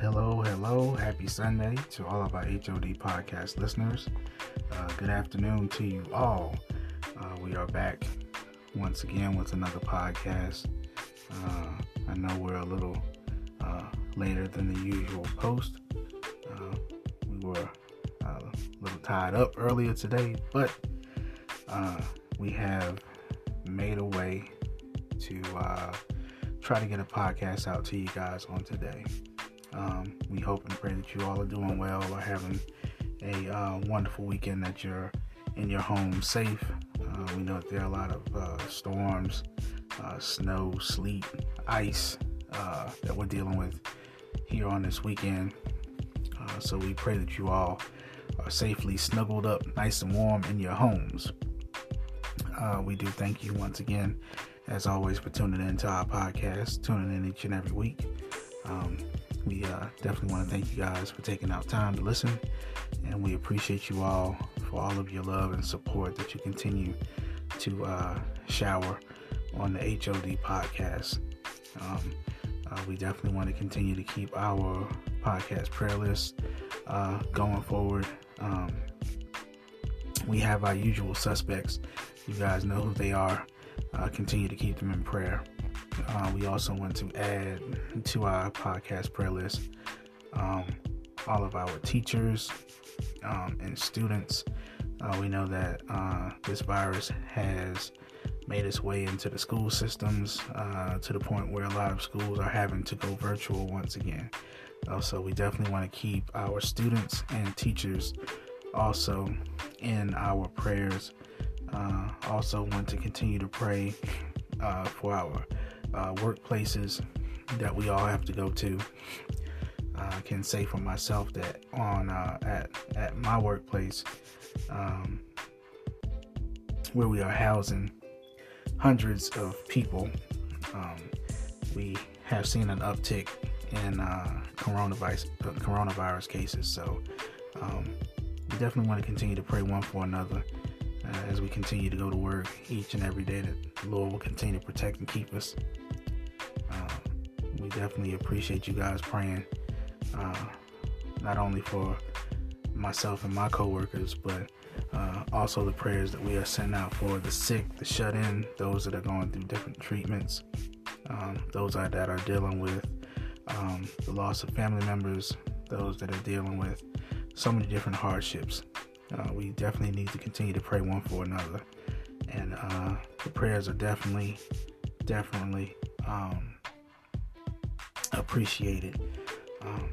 Hello, hello. Happy Sunday to all of our HOD podcast listeners. Uh, good afternoon to you all. Uh, we are back once again with another podcast. Uh, I know we're a little uh, later than the usual post. Uh, we were uh, a little tied up earlier today, but we have made a way to try to get a podcast out to you guys on today. Um, we hope and pray that you all are doing well or having a uh, wonderful weekend that you're in your home safe. Uh, we know that there are a lot of uh, storms, uh, snow, sleet, ice uh, that we're dealing with here on this weekend. Uh, so we pray that you all are safely snuggled up, nice and warm in your homes. we do thank you once again, as always, for tuning in to our podcast, tuning in each and every week. Um, we uh, definitely want to thank you guys for taking out time to listen, and we appreciate you all for all of your love and support that you continue to uh, shower on the HOD podcast. Um, uh, we definitely want to continue to keep our podcast prayer list uh, going forward. Um, we have our usual suspects. You guys know who they are. Uh, continue to keep them in prayer. Uh, we also want to add to our podcast prayer list um, all of our teachers um, and students. Uh, we know that uh, this virus has made its way into the school systems uh, to the point where a lot of schools are having to go virtual once again. so we definitely want to keep our students and teachers also in our prayers. Uh, also want to continue to pray uh, for our uh, workplaces that we all have to go to. I can say for myself that on uh, at at my workplace, um, where we are housing hundreds of people, um, we have seen an uptick in uh, coronavirus uh, coronavirus cases. So um, we definitely want to continue to pray one for another uh, as we continue to go to work each and every day. That the Lord will continue to protect and keep us. Uh, we definitely appreciate you guys praying, uh, not only for myself and my coworkers, but uh, also the prayers that we are sending out for the sick, the shut in, those that are going through different treatments, um, those that are dealing with um, the loss of family members, those that are dealing with so many different hardships. Uh, we definitely need to continue to pray one for another. And uh, the prayers are definitely, definitely um, appreciated. Um,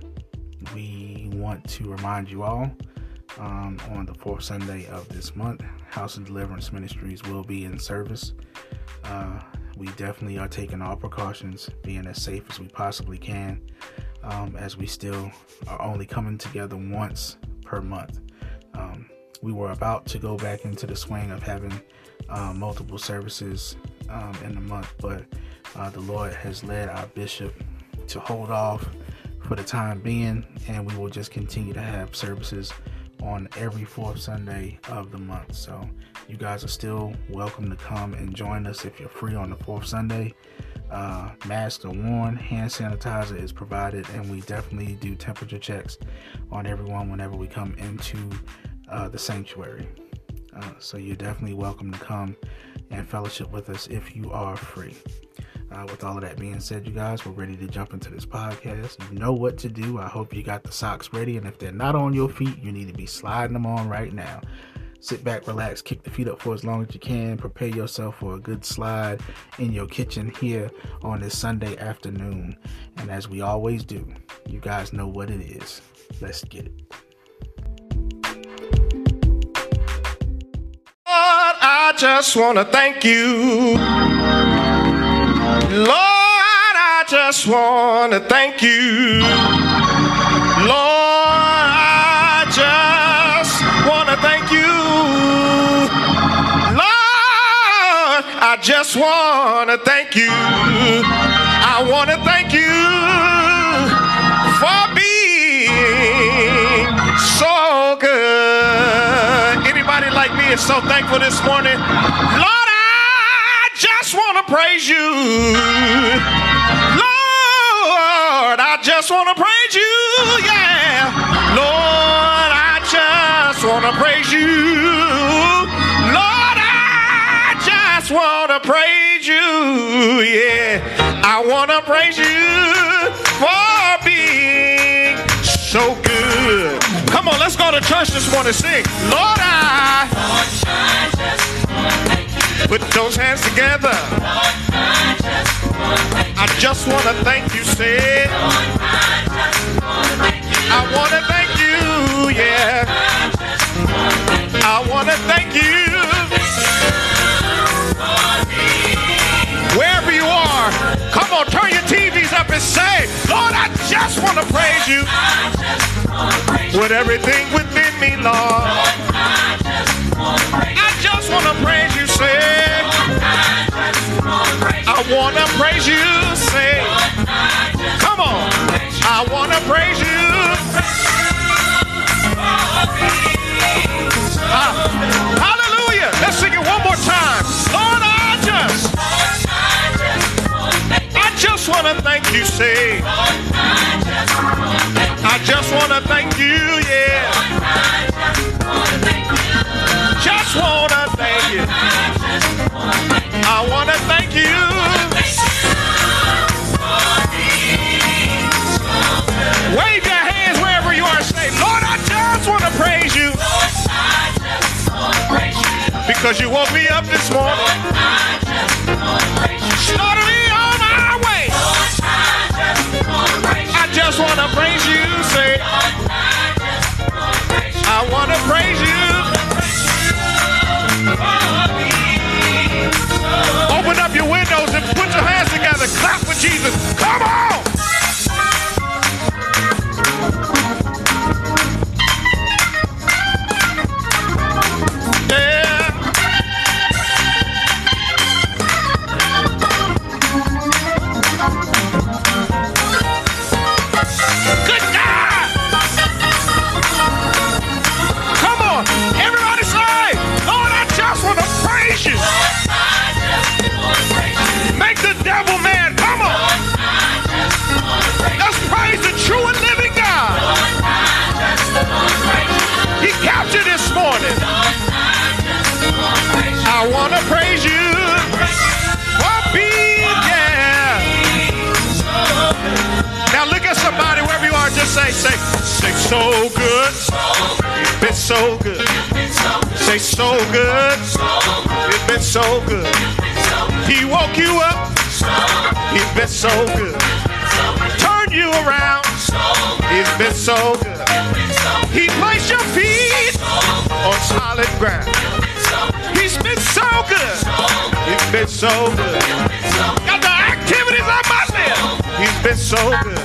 we want to remind you all um, on the fourth Sunday of this month, House of Deliverance Ministries will be in service. Uh, we definitely are taking all precautions, being as safe as we possibly can, um, as we still are only coming together once per month. Um, we were about to go back into the swing of having uh, multiple services um, in the month, but uh, the Lord has led our bishop to hold off for the time being, and we will just continue to have services on every fourth Sunday of the month. So, you guys are still welcome to come and join us if you're free on the fourth Sunday. Uh, masks are worn, hand sanitizer is provided, and we definitely do temperature checks on everyone whenever we come into uh, the sanctuary. Uh, so, you're definitely welcome to come and fellowship with us if you are free. Uh, with all of that being said, you guys, we're ready to jump into this podcast. You know what to do. I hope you got the socks ready. And if they're not on your feet, you need to be sliding them on right now. Sit back, relax, kick the feet up for as long as you can. Prepare yourself for a good slide in your kitchen here on this Sunday afternoon. And as we always do, you guys know what it is. Let's get it. I just want to thank you. Lord, I just want to thank you. I just want to thank you. I want to thank you for being so good. Anybody like me is so thankful this morning. Lord, I just want to praise you. Lord, I just want to praise you, yeah. Lord, I just want to praise you. Just want to praise you, yeah. I want to praise you for being so good. Come on, let's go to church this morning. Sing, Lord, I put those hands together. I just want to thank you, say. I want to thank you, yeah. You with everything within me, Lord. I just want to praise you, say. I want to praise you, say. Come on. I want to praise you. Ah, hallelujah. Let's sing it one more time. Lord, just want to thank you, say. I just want to thank you, yeah. Just want to thank you. I want to thank you. Wave your hands wherever you are. Say, Lord, I just want to praise you. Because you woke me up this morning. Started me on just want to praise you. Say, I want to praise you. Open up your windows and put your hands together. Clap for Jesus. Come on. Morning. I want to praise you for being, yeah. Now look at somebody wherever you are. Just say, say, say, so good. You've been so good. Say, so good. You've been so good. He woke you up. He's been so good. Turn you around. He's been so good. He placed your feet on solid ground. He's been so good. He's been so good. Got the activities on my list. He's been so good.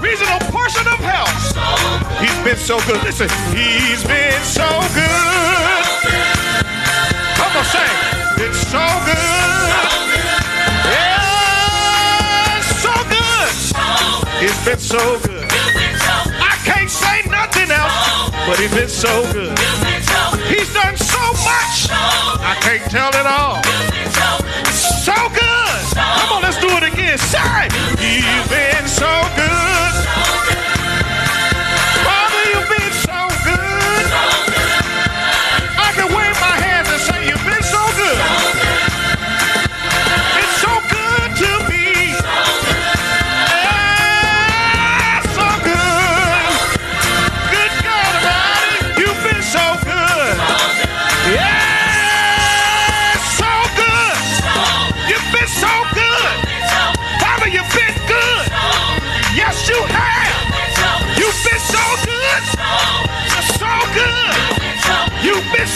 Reasonable portion of health. He's been so good. Listen, he's been so good. Come on, say, it's so good. Yeah, so good. He's been so good. But he's been so good. He's done so much. I can't tell it all. So good. Come on, let's do it again. Say, he's been so good.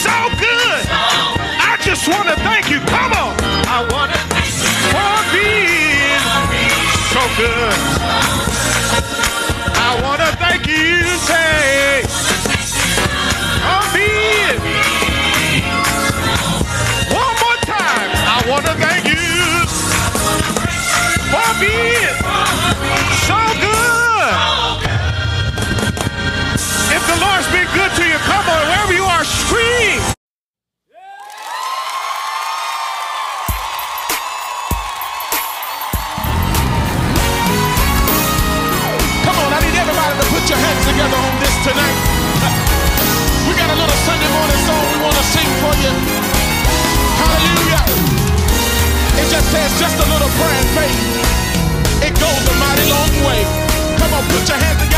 So good. I just want to thank you. Come on. I want to for being so good. I want to thank you. faith, it goes a mighty long way. Come on, put your hands together.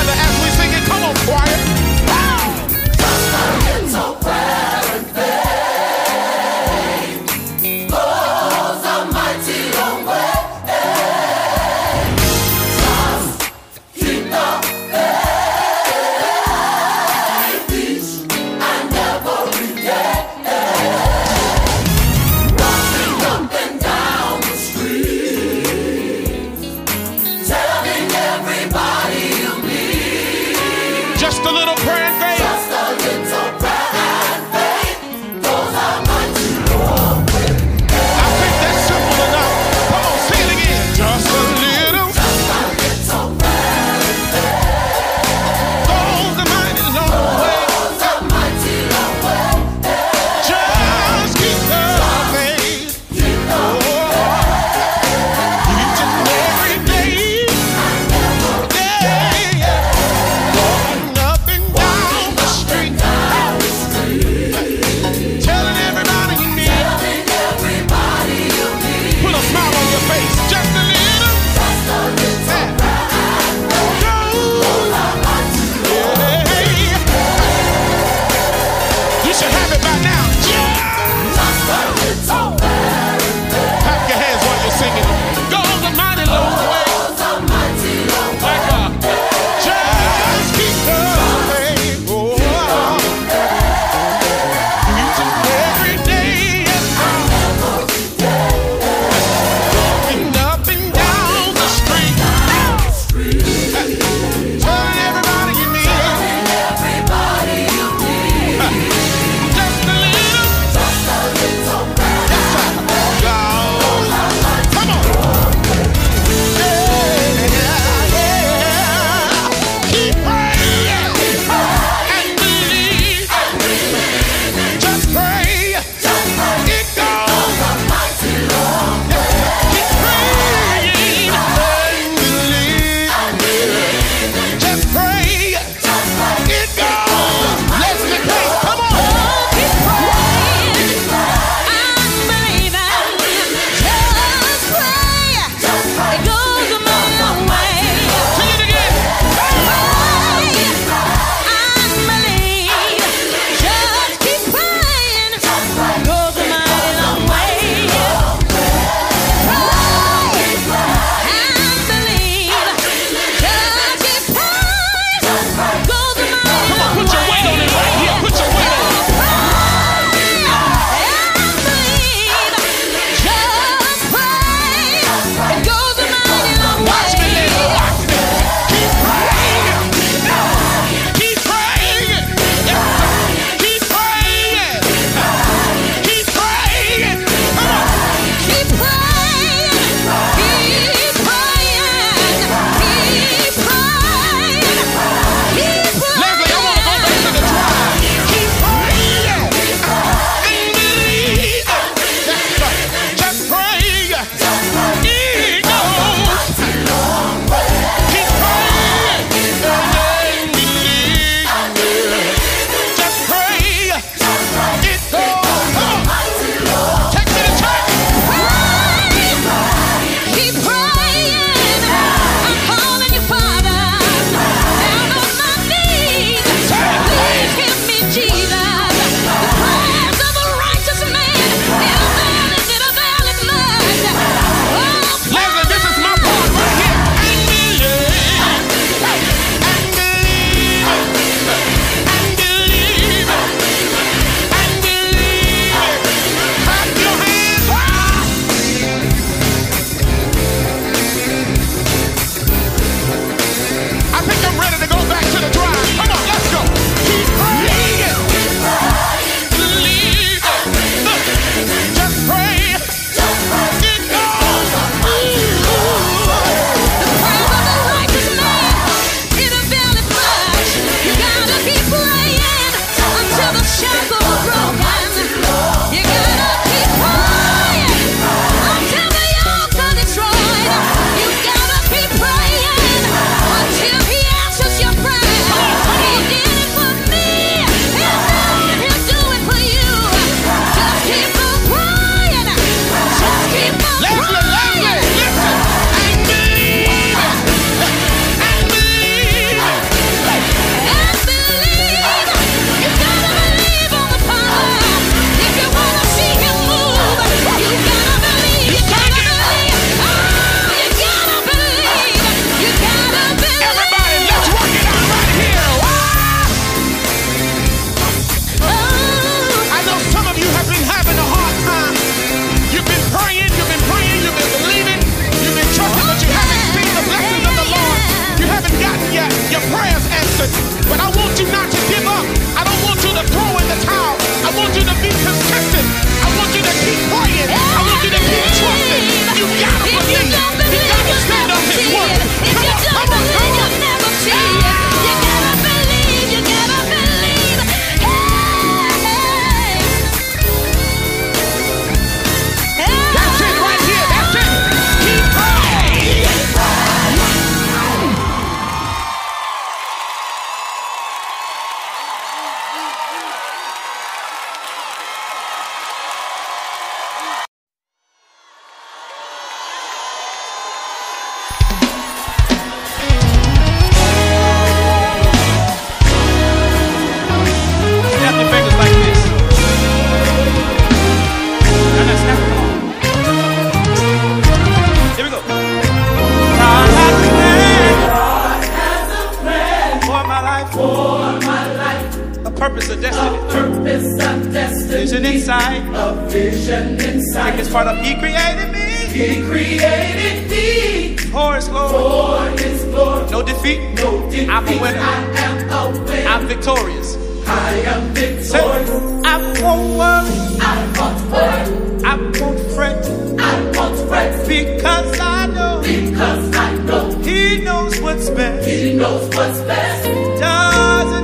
vision inside. A vision inside. Like it's part of He created me. He created me. For His glory. For His glory. No defeat. No defeat. I'm a winner. I am a winner. I'm victorious. I am victorious. I won't worry. I won't worry. I won't fret. I won't fret. Because I know. Because I know. He knows what's best. He knows what's best. Doesn't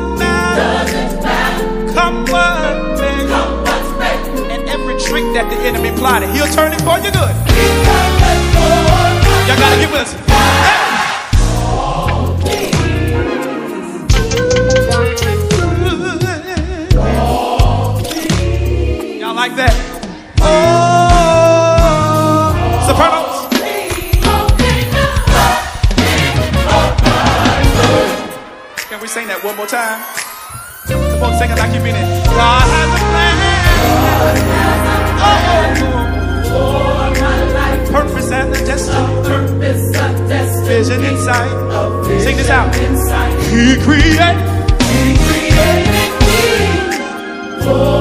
trick that the enemy plotted. He'll turn it for your good. Y'all gotta get with us. Hey! Y'all like that? Oh, sopranos. Can we sing that one more time? Come on, sing it like you mean it. God has a plan. Purpose and the destiny. Vision inside. Sing this out. He created. He created me. Oh.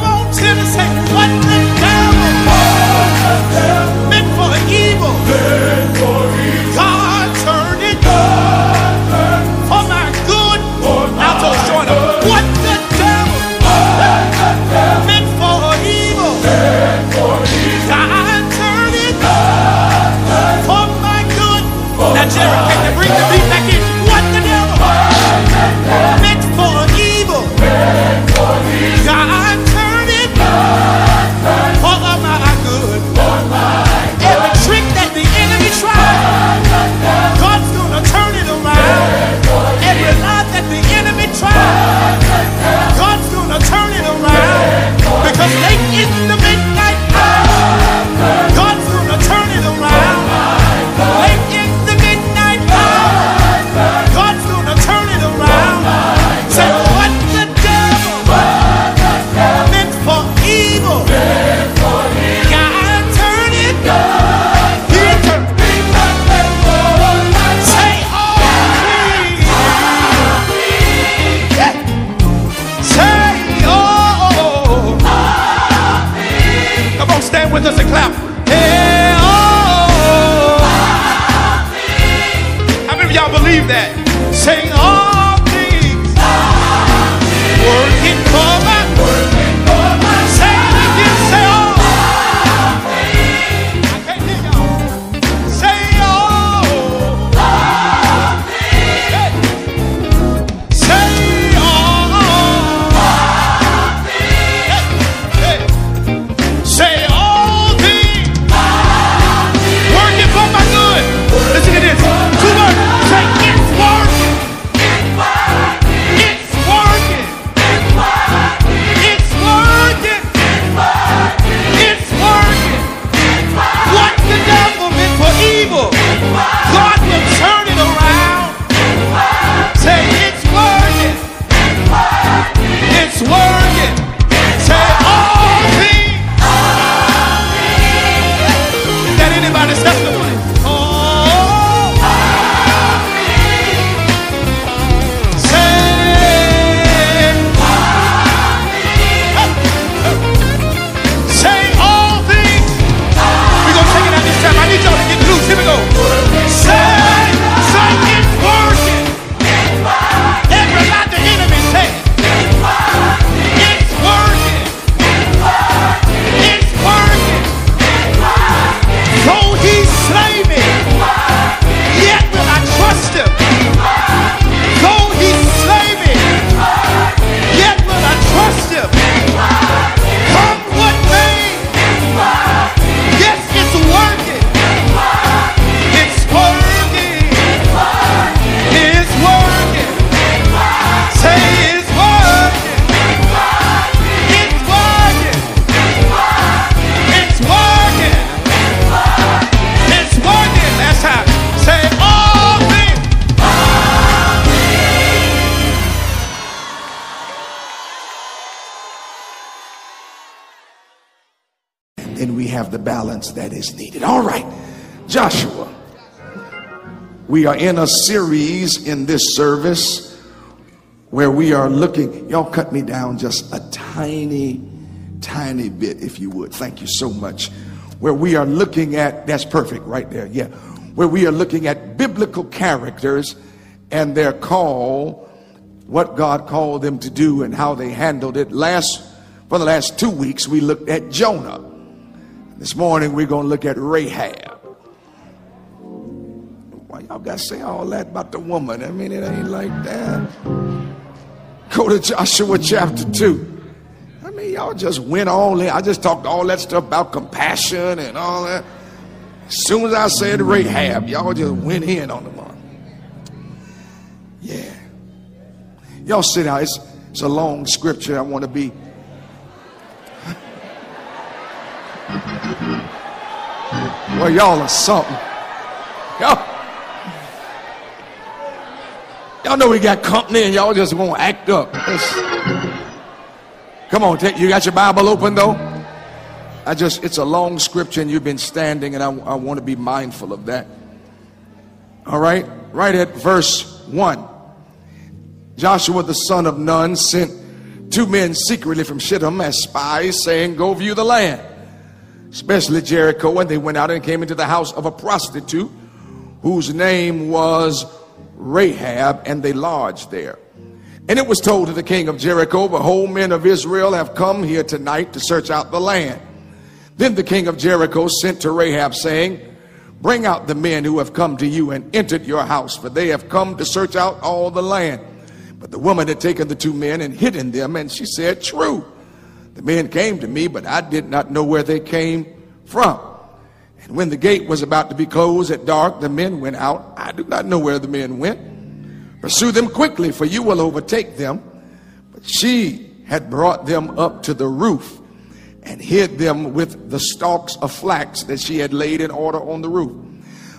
Come on, Timmy, say, what? The balance that is needed. All right, Joshua. We are in a series in this service where we are looking. Y'all cut me down just a tiny, tiny bit, if you would. Thank you so much. Where we are looking at, that's perfect right there. Yeah. Where we are looking at biblical characters and their call, what God called them to do and how they handled it. Last, for the last two weeks, we looked at Jonah. This morning, we're going to look at Rahab. Why y'all got to say all that about the woman? I mean, it ain't like that. Go to Joshua chapter 2. I mean, y'all just went all in. I just talked all that stuff about compassion and all that. As soon as I said Rahab, y'all just went in on the one. Yeah. Y'all sit down. It's, it's a long scripture. I want to be. Well, y'all are something. Y'all, y'all know we got company and y'all just won't act up. It's- come on, take, you got your Bible open though? I just, it's a long scripture and you've been standing and I, I want to be mindful of that. All right, right at verse 1. Joshua the son of Nun sent two men secretly from Shittim as spies, saying, Go view the land, especially Jericho. And they went out and came into the house of a prostitute whose name was Rahab, and they lodged there. And it was told to the king of Jericho, Behold, men of Israel have come here tonight to search out the land. Then the king of Jericho sent to Rahab, saying, Bring out the men who have come to you and entered your house, for they have come to search out all the land. But the woman had taken the two men and hidden them, and she said, True. The men came to me, but I did not know where they came from. And when the gate was about to be closed at dark, the men went out. I do not know where the men went. Pursue them quickly, for you will overtake them. But she had brought them up to the roof and hid them with the stalks of flax that she had laid in order on the roof.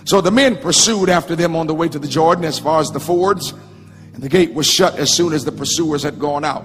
So the men pursued after them on the way to the Jordan as far as the fords, and the gate was shut as soon as the pursuers had gone out.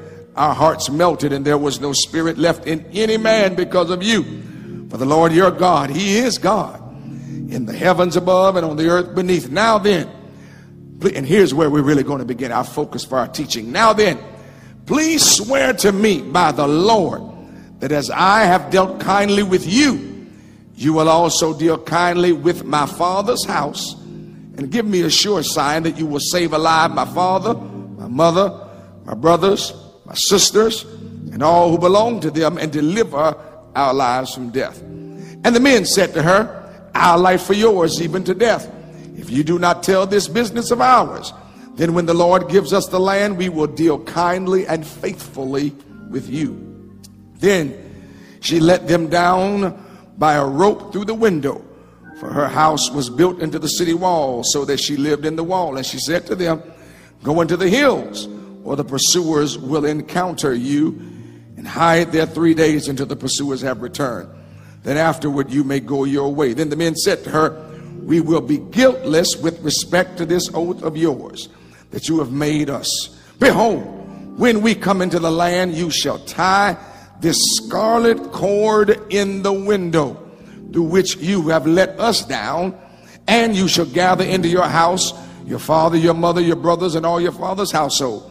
our hearts melted, and there was no spirit left in any man because of you. For the Lord your God, He is God in the heavens above and on the earth beneath. Now then, and here's where we're really going to begin our focus for our teaching. Now then, please swear to me by the Lord that as I have dealt kindly with you, you will also deal kindly with my father's house and give me a sure sign that you will save alive my father, my mother, my brothers, my sisters, and all who belong to them and deliver our lives from death. And the men said to her, Our life for yours, even to death. If you do not tell this business of ours, then when the Lord gives us the land, we will deal kindly and faithfully with you. Then she let them down by a rope through the window, for her house was built into the city wall, so that she lived in the wall. And she said to them, Go into the hills, or the pursuers will encounter you, and hide there three days until the pursuers have returned. Then afterward you may go your way. Then the men said to her, We will be guiltless with respect to this oath of yours that you have made us. Behold, when we come into the land, you shall tie this scarlet cord in the window through which you have let us down, and you shall gather into your house your father, your mother, your brothers, and all your father's household.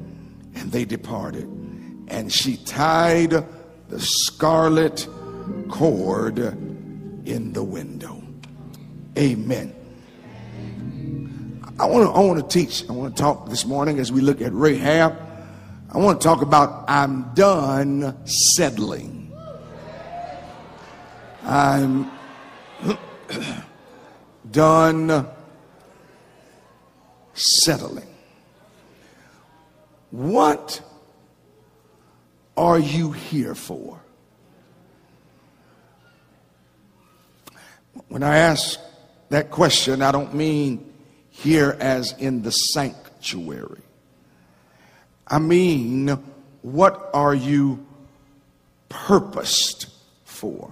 and they departed. And she tied the scarlet cord in the window. Amen. I want to I want to teach. I want to talk this morning as we look at Rahab. I want to talk about I'm done settling. I'm done settling. What are you here for? When I ask that question, I don't mean here as in the sanctuary. I mean, what are you purposed for?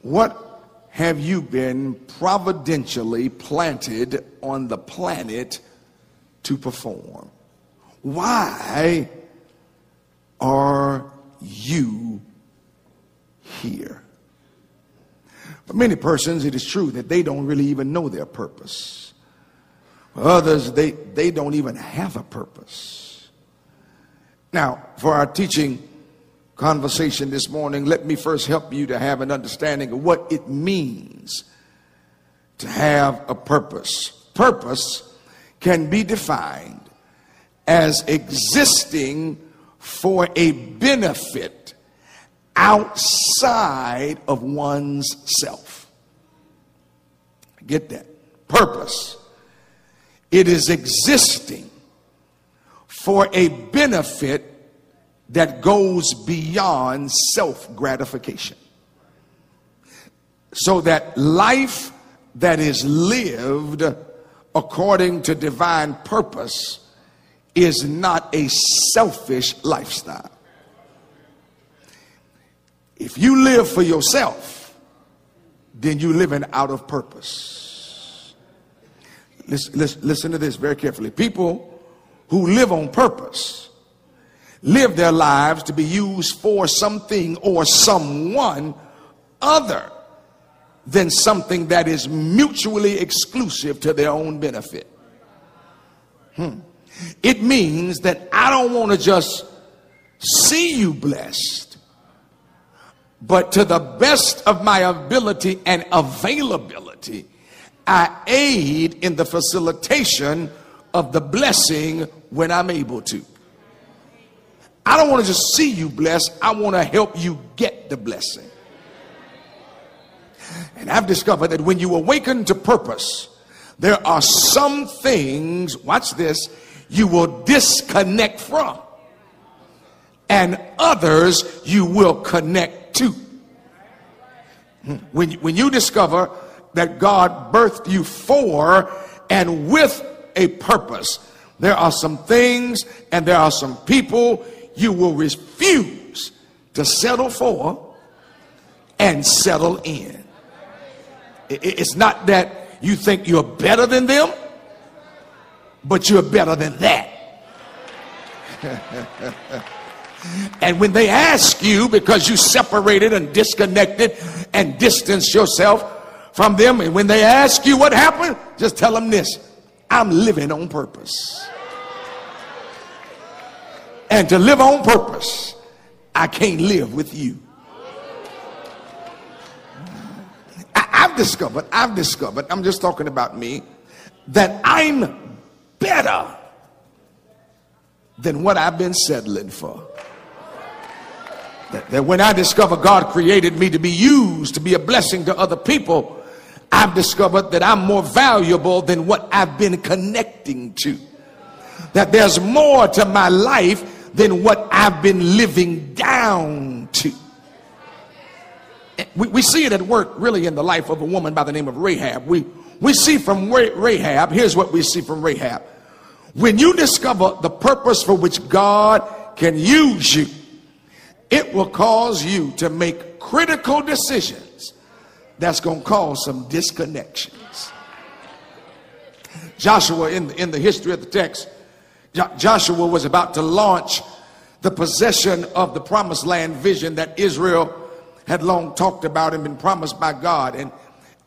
What have you been providentially planted on the planet to perform? Why are you here? For many persons, it is true that they don't really even know their purpose. For others, they, they don't even have a purpose. Now, for our teaching conversation this morning, let me first help you to have an understanding of what it means to have a purpose. Purpose can be defined as existing for a benefit outside of one's self. Get that? Purpose. It is existing for a benefit that goes beyond self gratification. So that life that is lived according to divine purpose is not a selfish lifestyle. If you live for yourself, then you're living out of purpose. Listen, listen, listen to this very carefully. People who live on purpose live their lives to be used for something or someone other than something that is mutually exclusive to their own benefit. Hmm. It means that I don't want to just see you blessed, but to the best of my ability and availability, I aid in the facilitation of the blessing when I'm able to. I don't want to just see you blessed, I want to help you get the blessing. And I've discovered that when you awaken to purpose, there are some things, watch this, you will disconnect from, and others you will connect to. When, when you discover that God birthed you for and with a purpose, there are some things and there are some people you will refuse to settle for and settle in. It's not that you think you're better than them, but you're better than that. and when they ask you because you separated and disconnected and distanced yourself from them, and when they ask you what happened, just tell them this I'm living on purpose. And to live on purpose, I can't live with you. I've discovered, I've discovered, I'm just talking about me, that I'm better than what I've been settling for. That, that when I discover God created me to be used to be a blessing to other people, I've discovered that I'm more valuable than what I've been connecting to. That there's more to my life than what I've been living down to. We, we see it at work really in the life of a woman by the name of Rahab. We, we see from Rahab, here's what we see from Rahab. When you discover the purpose for which God can use you, it will cause you to make critical decisions that's going to cause some disconnections. Joshua, in the, in the history of the text, Joshua was about to launch the possession of the promised land vision that Israel had long talked about and been promised by God. And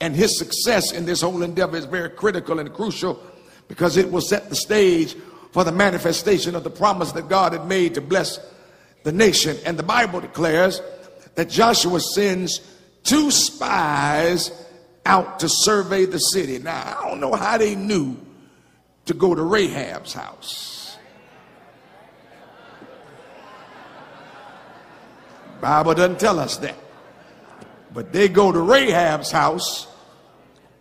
and his success in this whole endeavor is very critical and crucial because it will set the stage for the manifestation of the promise that God had made to bless the nation. And the Bible declares that Joshua sends two spies out to survey the city. Now, I don't know how they knew to go to Rahab's house. Bible doesn't tell us that. But they go to Rahab's house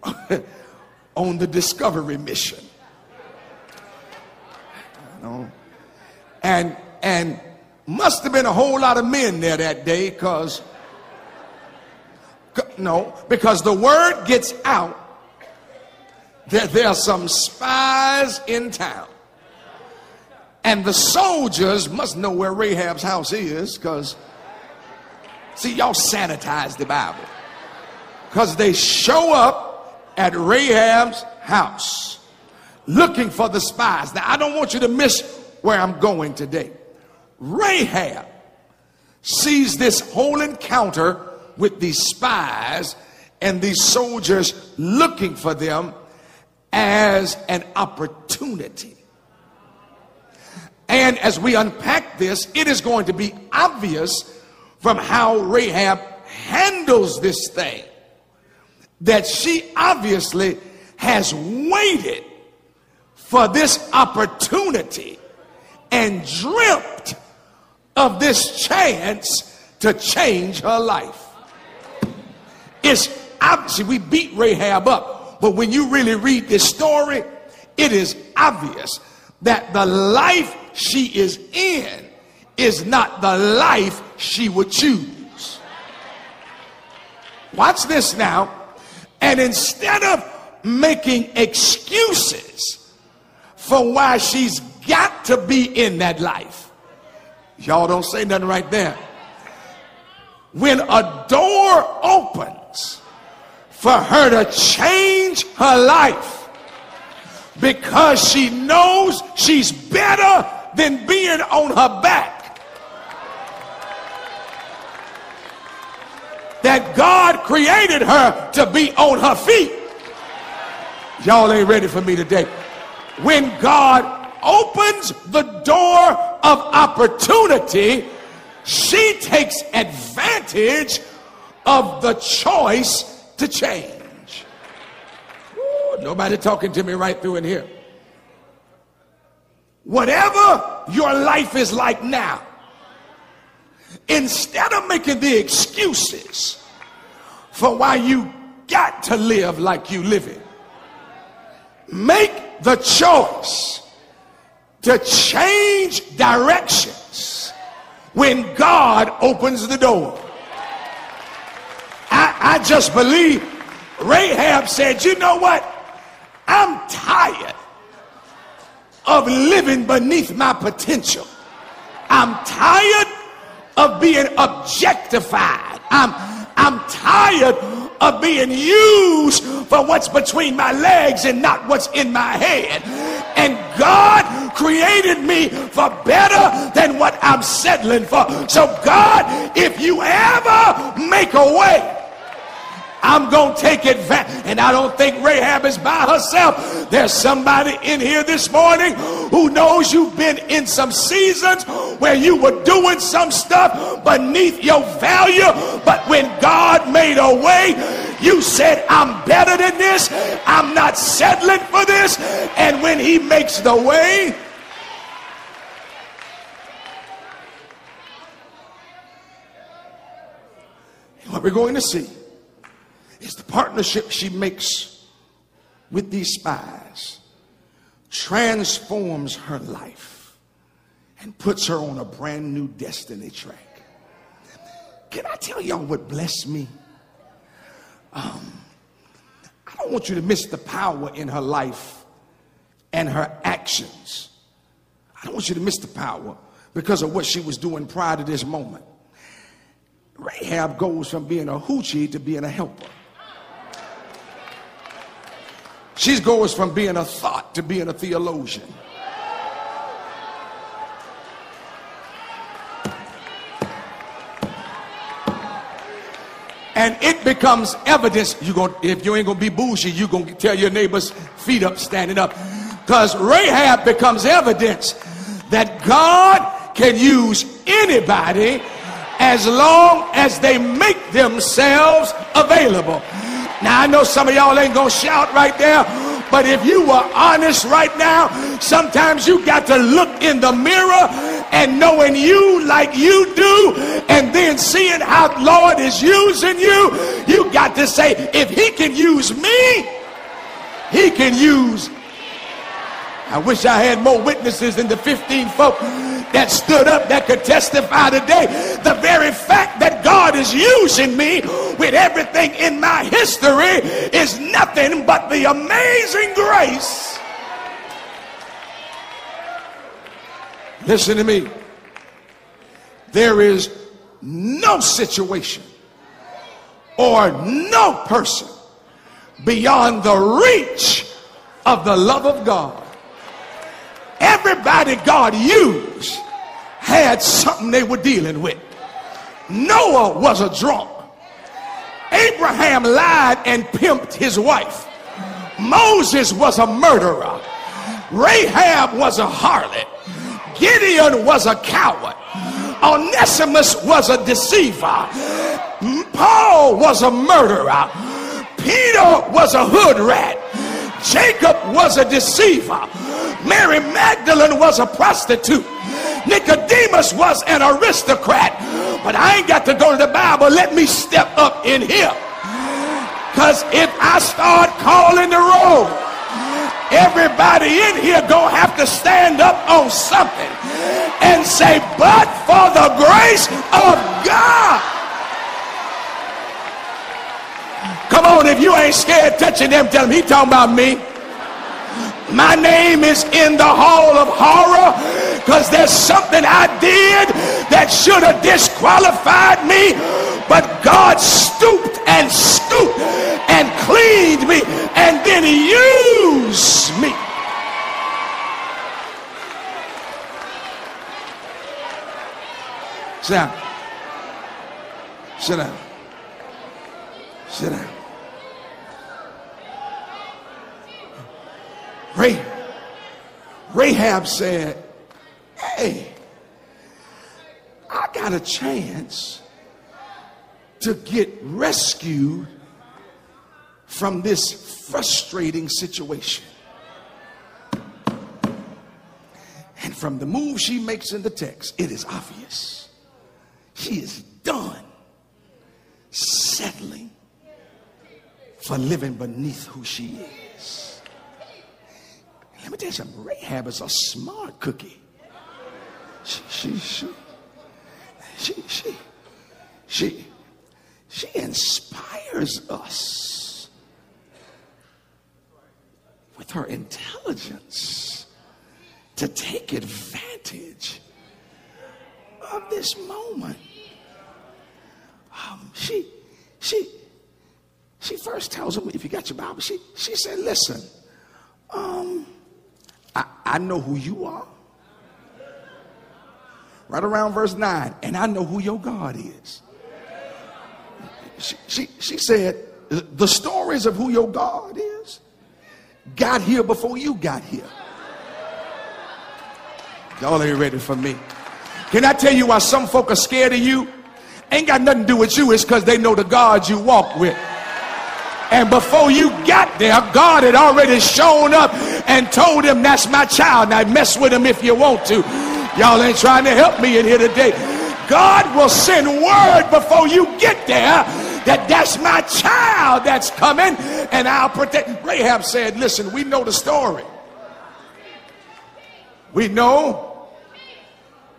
on the discovery mission. And and must have been a whole lot of men there that day because no, because the word gets out that there are some spies in town. And the soldiers must know where Rahab's house is because, see, y'all sanitize the Bible. Because they show up at Rahab's house looking for the spies. Now, I don't want you to miss where I'm going today. Rahab sees this whole encounter with these spies and these soldiers looking for them as an opportunity. And as we unpack this, it is going to be obvious from how Rahab handles this thing that she obviously has waited for this opportunity and dreamt of this chance to change her life. It's obviously we beat Rahab up, but when you really read this story, it is obvious that the life she is in is not the life she would choose. Watch this now. And instead of making excuses for why she's got to be in that life, y'all don't say nothing right there. When a door opens for her to change her life because she knows she's better than being on her back. That God created her to be on her feet. Y'all ain't ready for me today. When God opens the door of opportunity, she takes advantage of the choice to change. Ooh, nobody talking to me right through in here. Whatever your life is like now, instead of making the excuses for why you got to live like you live it, make the choice to change directions when God opens the door. I, I just believe Rahab said, you know what? I'm tired of living beneath my potential. I'm tired of being objectified. I'm, I'm tired of being used for what's between my legs and not what's in my head. And God created me for better than what I'm settling for. So, God, if you ever make a way, I'm going to take advantage. And I don't think Rahab is by herself. There's somebody in here this morning who knows you've been in some seasons where you were doing some stuff beneath your value. But when God made a way, you said, I'm better than this. I'm not settling for this. And when He makes the way, what we're going to see is the partnership she makes with these spies transforms her life and puts her on a brand new destiny track. Can I tell y'all what blessed me? Um, I don't want you to miss the power in her life and her actions. I don't want you to miss the power because of what she was doing prior to this moment. Rahab goes from being a hoochie to being a helper. She goes from being a thought to being a theologian. And it becomes evidence. You going if you ain't gonna be bougie, you gonna tell your neighbors feet up, standing up. Because Rahab becomes evidence that God can use anybody as long as they make themselves available. Now I know some of y'all ain't gonna shout right there, but if you were honest right now, sometimes you got to look in the mirror and knowing you like you do, and then seeing how Lord is using you, you got to say, if he can use me, he can use I wish I had more witnesses than the 15 folk that stood up that could testify today. The very fact that God is using me with everything in my history is nothing but the amazing grace. Listen to me. There is no situation or no person beyond the reach of the love of God. Everybody God used had something they were dealing with. Noah was a drunk. Abraham lied and pimped his wife. Moses was a murderer. Rahab was a harlot. Gideon was a coward. Onesimus was a deceiver. Paul was a murderer. Peter was a hood rat. Jacob was a deceiver. Mary Magdalene was a prostitute. Nicodemus was an aristocrat. But I ain't got to go to the Bible. Let me step up in here. Because if I start calling the roll, everybody in here gonna have to stand up on something and say, but for the grace of God. Come on, if you ain't scared touching them, tell them he talking about me. My name is in the hall of horror because there's something I did that should have disqualified me. But God stooped and stooped and cleaned me and then he used me. Sit down. Sit down. Sit down. Ray, Rahab said, Hey, I got a chance to get rescued from this frustrating situation. And from the move she makes in the text, it is obvious. She is done settling for living beneath who she is. Let me tell you something. Rahab is a smart cookie. She, she, she, she, she, she, she inspires us with her intelligence to take advantage of this moment. Um, she, she, she first tells him, if you got your Bible, she, she said, listen, um, I, I know who you are. Right around verse 9, and I know who your God is. She, she, she said, the stories of who your God is got here before you got here. Y'all ain't ready for me. Can I tell you why some folk are scared of you? Ain't got nothing to do with you. It's because they know the God you walk with. And before you got there, God had already shown up and told him, That's my child. Now mess with him if you want to. Y'all ain't trying to help me in here today. God will send word before you get there that that's my child that's coming and I'll protect. Rahab said, Listen, we know the story. We know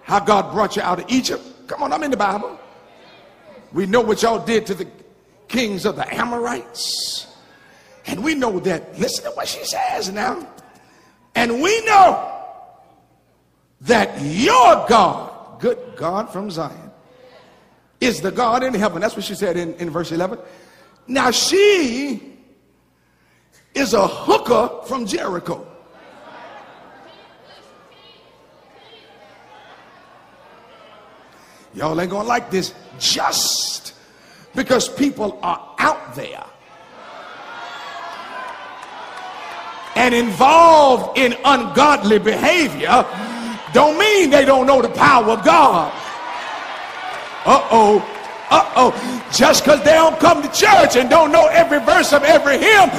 how God brought you out of Egypt. Come on, I'm in the Bible. We know what y'all did to the kings of the Amorites. And we know that, listen to what she says now. And we know that your God, good God from Zion, is the God in heaven. That's what she said in, in verse 11. Now she is a hooker from Jericho. Y'all ain't gonna like this just because people are out there and involved in ungodly behavior don't mean they don't know the power of God. Uh oh. Uh-oh. Just because they don't come to church and don't know every verse of every hymn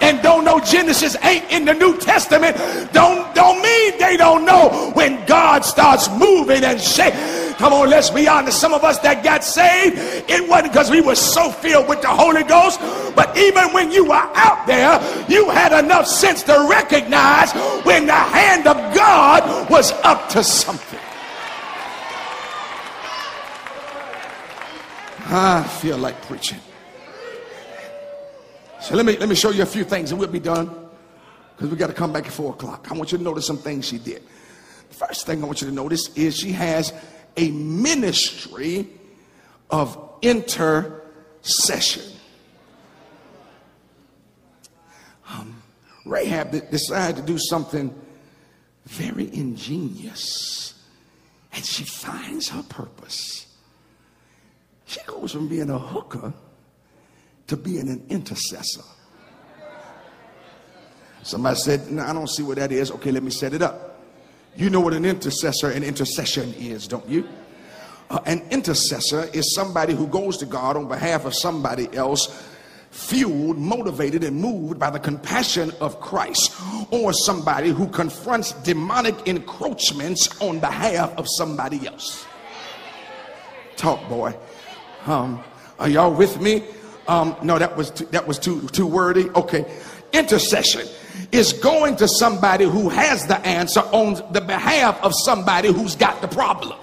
and don't know Genesis 8 in the New Testament, don't, don't mean they don't know when God starts moving and shaking. Come on, let's be honest. Some of us that got saved, it wasn't because we were so filled with the Holy Ghost, but even when you were out there, you had enough sense to recognize when the hand of God was up to something. I feel like preaching. So let me let me show you a few things and we'll be done. Because we got to come back at four o'clock. I want you to notice some things she did. The first thing I want you to notice is she has a ministry of intercession. Um, Rahab decided to do something very ingenious, and she finds her purpose. She goes from being a hooker to being an intercessor. Somebody said, no, I don't see what that is. Okay, let me set it up. You know what an intercessor and intercession is, don't you? Uh, an intercessor is somebody who goes to God on behalf of somebody else, fueled, motivated, and moved by the compassion of Christ, or somebody who confronts demonic encroachments on behalf of somebody else. Talk, boy. Um, are y'all with me? Um, no, that was too, that was too too wordy. Okay, intercession is going to somebody who has the answer on the behalf of somebody who's got the problem.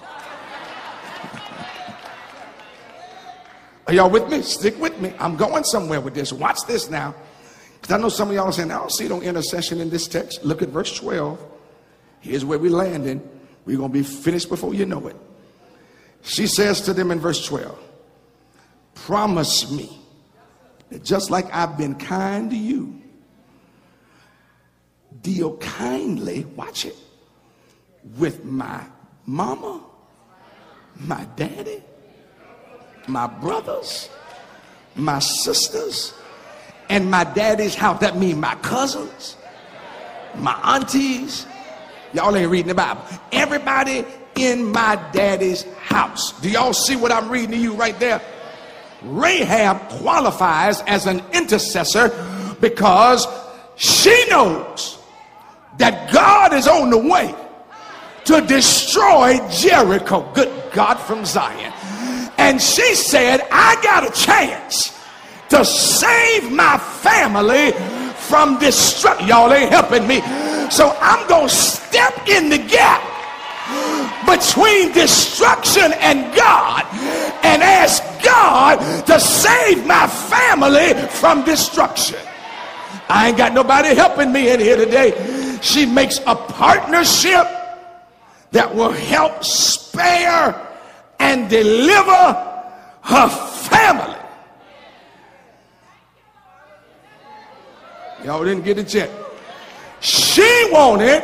Are y'all with me? Stick with me. I'm going somewhere with this. Watch this now. Because I know some of y'all are saying, I don't see no intercession in this text. Look at verse 12. Here's where we're landing. We're going to be finished before you know it. She says to them in verse 12, Promise me that just like I've been kind to you, deal kindly, watch it, with my mama, my daddy, my brothers, my sisters, and my daddy's house. That means my cousins, my aunties. Y'all ain't reading the Bible. Everybody in my daddy's house. Do y'all see what I'm reading to you right there? Rahab qualifies as an intercessor because she knows that God is on the way to destroy Jericho. Good God from Zion. And she said, I got a chance to save my family from destruction. Y'all ain't helping me. So I'm going to step in the gap between destruction and God and ask God to save my family from destruction. I ain't got nobody helping me in here today. She makes a partnership that will help spare and deliver her family. Y'all didn't get it yet. She wanted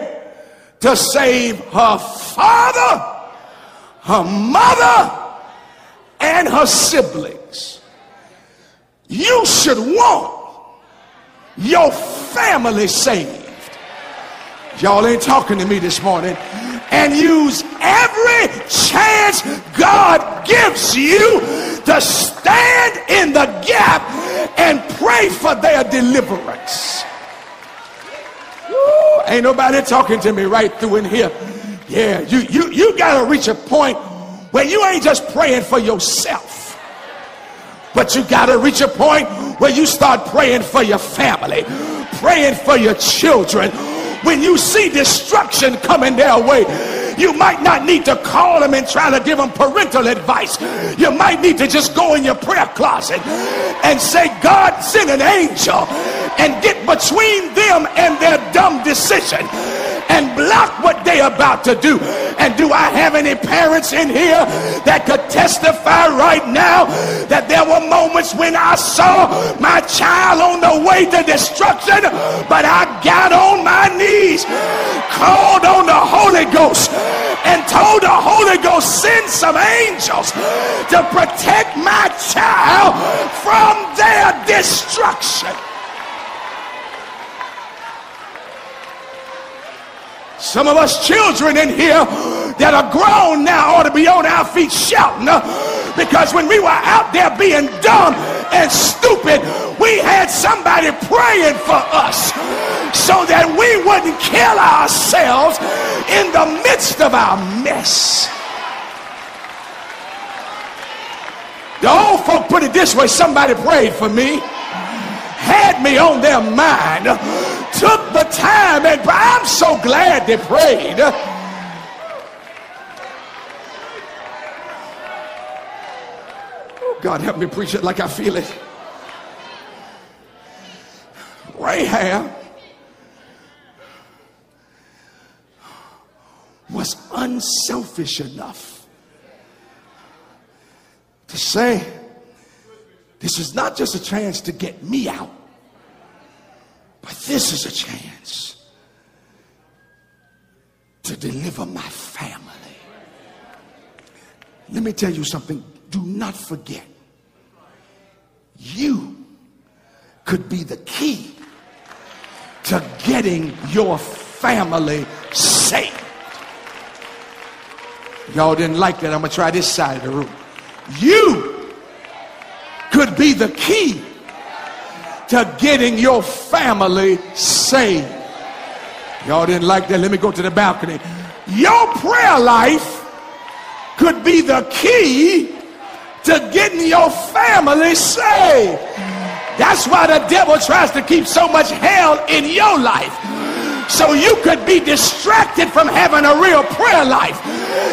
to save her father, her mother, and her siblings. You should want your family saved. Y'all ain't talking to me this morning. And use every chance God gives you to stand in the gap and pray for their deliverance. Ain't nobody talking to me right through in here. Yeah, you you you gotta reach a point where you ain't just praying for yourself, but you gotta reach a point where you start praying for your family, praying for your children. When you see destruction coming their way, you might not need to call them and try to give them parental advice. You might need to just go in your prayer closet and say, God, send an angel and get between them and their dumb decision and block what they're about to do. And do I have any parents in here that could testify right now that there were moments when I saw my child on the way to destruction, but I got on my knees, called on the Holy Ghost, and told the Holy Ghost, send some angels to protect my child from their destruction. Some of us children in here that are grown now ought to be on our feet shouting, uh, Because when we were out there being dumb and stupid, we had somebody praying for us so that we wouldn't kill ourselves in the midst of our mess. The old folk put it this way somebody prayed for me, had me on their mind, took the time, and I'm so glad they prayed. Oh, God, help me preach it like I feel it. Rahab was unselfish enough to say, This is not just a chance to get me out, but this is a chance to deliver my family. Let me tell you something. Do not forget, you could be the key to getting your family saved. Y'all didn't like that. I'm going to try this side of the room. You could be the key to getting your family saved. Y'all didn't like that. Let me go to the balcony. Your prayer life could be the key to getting your family saved. That's why the devil tries to keep so much hell in your life. So you could be distracted from having a real prayer life.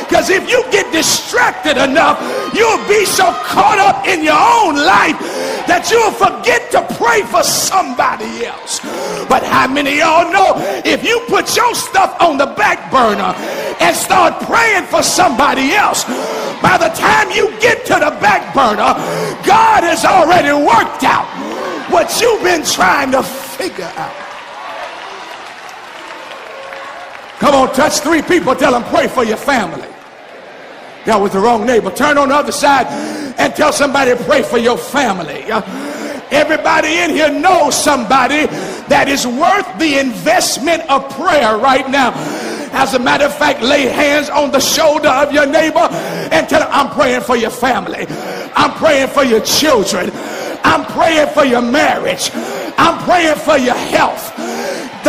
Because if you get distracted enough, you'll be so caught up in your own life that you'll forget to pray for somebody else. But how many of y'all know if you put your stuff on the back burner and start praying for somebody else, by the time you get to the back burner, God has already worked out what you've been trying to figure out. Come on, touch three people. Tell them, pray for your family. That was the wrong neighbor. Turn on the other side and tell somebody, pray for your family. Uh, everybody in here knows somebody that is worth the investment of prayer right now. As a matter of fact, lay hands on the shoulder of your neighbor and tell them, I'm praying for your family. I'm praying for your children. I'm praying for your marriage. I'm praying for your health.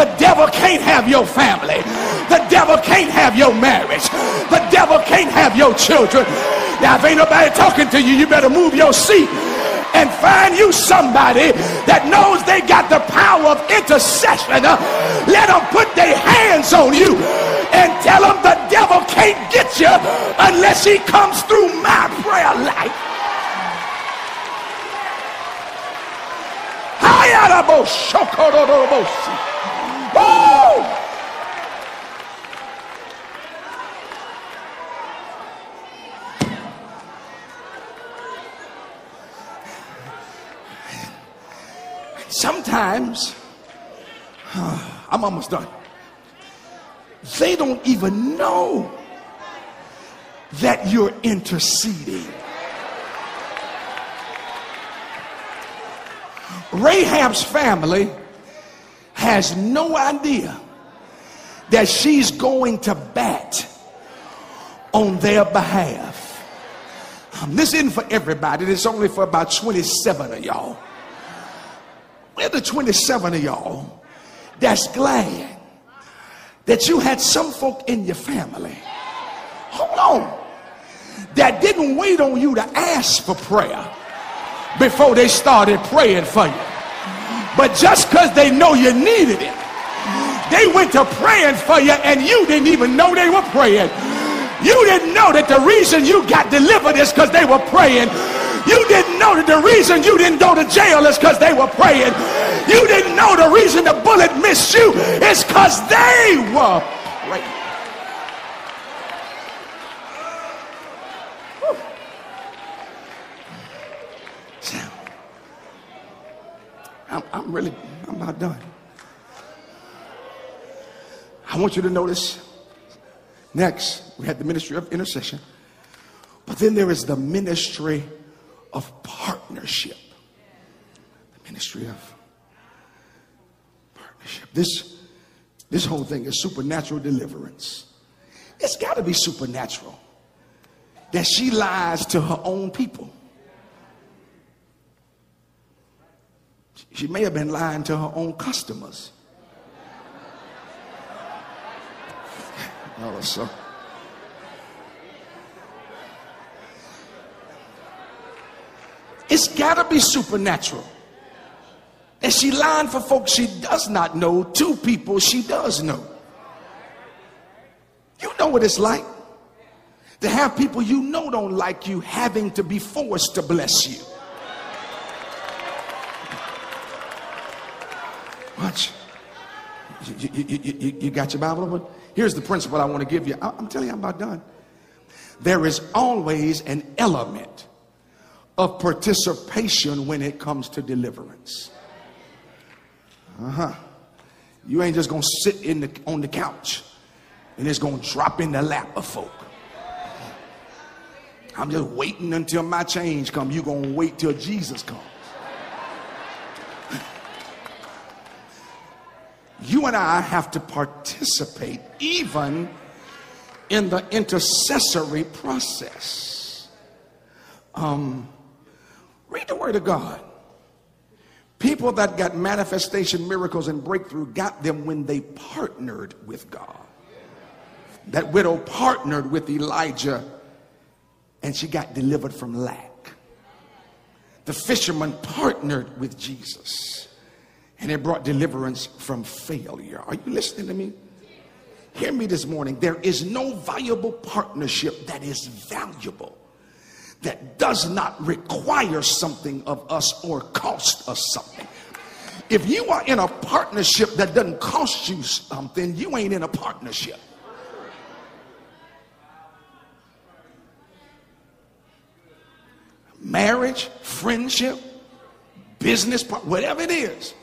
The devil can't have your family. The devil can't have your marriage. The devil can't have your children. Now, if ain't nobody talking to you, you better move your seat and find you somebody that knows they got the power of intercession. Let them put their hands on you and tell them the devil can't get you unless he comes through my prayer life. Sometimes, I'm almost done. They don't even know that you're interceding. Rahab's family has no idea that she's going to bat on their behalf. Um, this isn't for everybody, is only for about 27 of y'all. We're the 27 of y'all that's glad that you had some folk in your family. Hold on. That didn't wait on you to ask for prayer before they started praying for you. But just because they know you needed it, they went to praying for you and you didn't even know they were praying. You didn't know that the reason you got delivered is because they were praying. You didn't know that the reason you didn't go to jail is because they were praying. You didn't know the reason the bullet missed you is because they were praying. Now, I'm, I'm really, I'm not done. I want you to notice next, we had the ministry of intercession, but then there is the ministry of partnership. The ministry of partnership. This, this whole thing is supernatural deliverance. It's got to be supernatural that she lies to her own people. She may have been lying to her own customers. It's got to be supernatural. And she lying for folks she does not know to people she does know. You know what it's like to have people you know don't like you having to be forced to bless you. You, you, you, you, got your Bible open? Here's the principle I want to give you. I'm telling you, I'm about done. There is always an element of participation when it comes to deliverance. Uh huh. You ain't just gonna sit in the, on the couch and it's gonna drop in the lap of folk. I'm just waiting until my change come. You gonna wait till Jesus comes. You and I have to participate even in the intercessory process. Um, Read the Word of God. People that got manifestation, miracles, and breakthrough got them when they partnered with God. That widow partnered with Elijah and she got delivered from lack. The fisherman partnered with Jesus and it brought deliverance from failure. Are you listening to me? Hear me this morning. There is no viable partnership that is valuable that does not require something of us or cost us something. If you are in a partnership that doesn't cost you something, you ain't in a partnership. Marriage, friendship, business, whatever it is.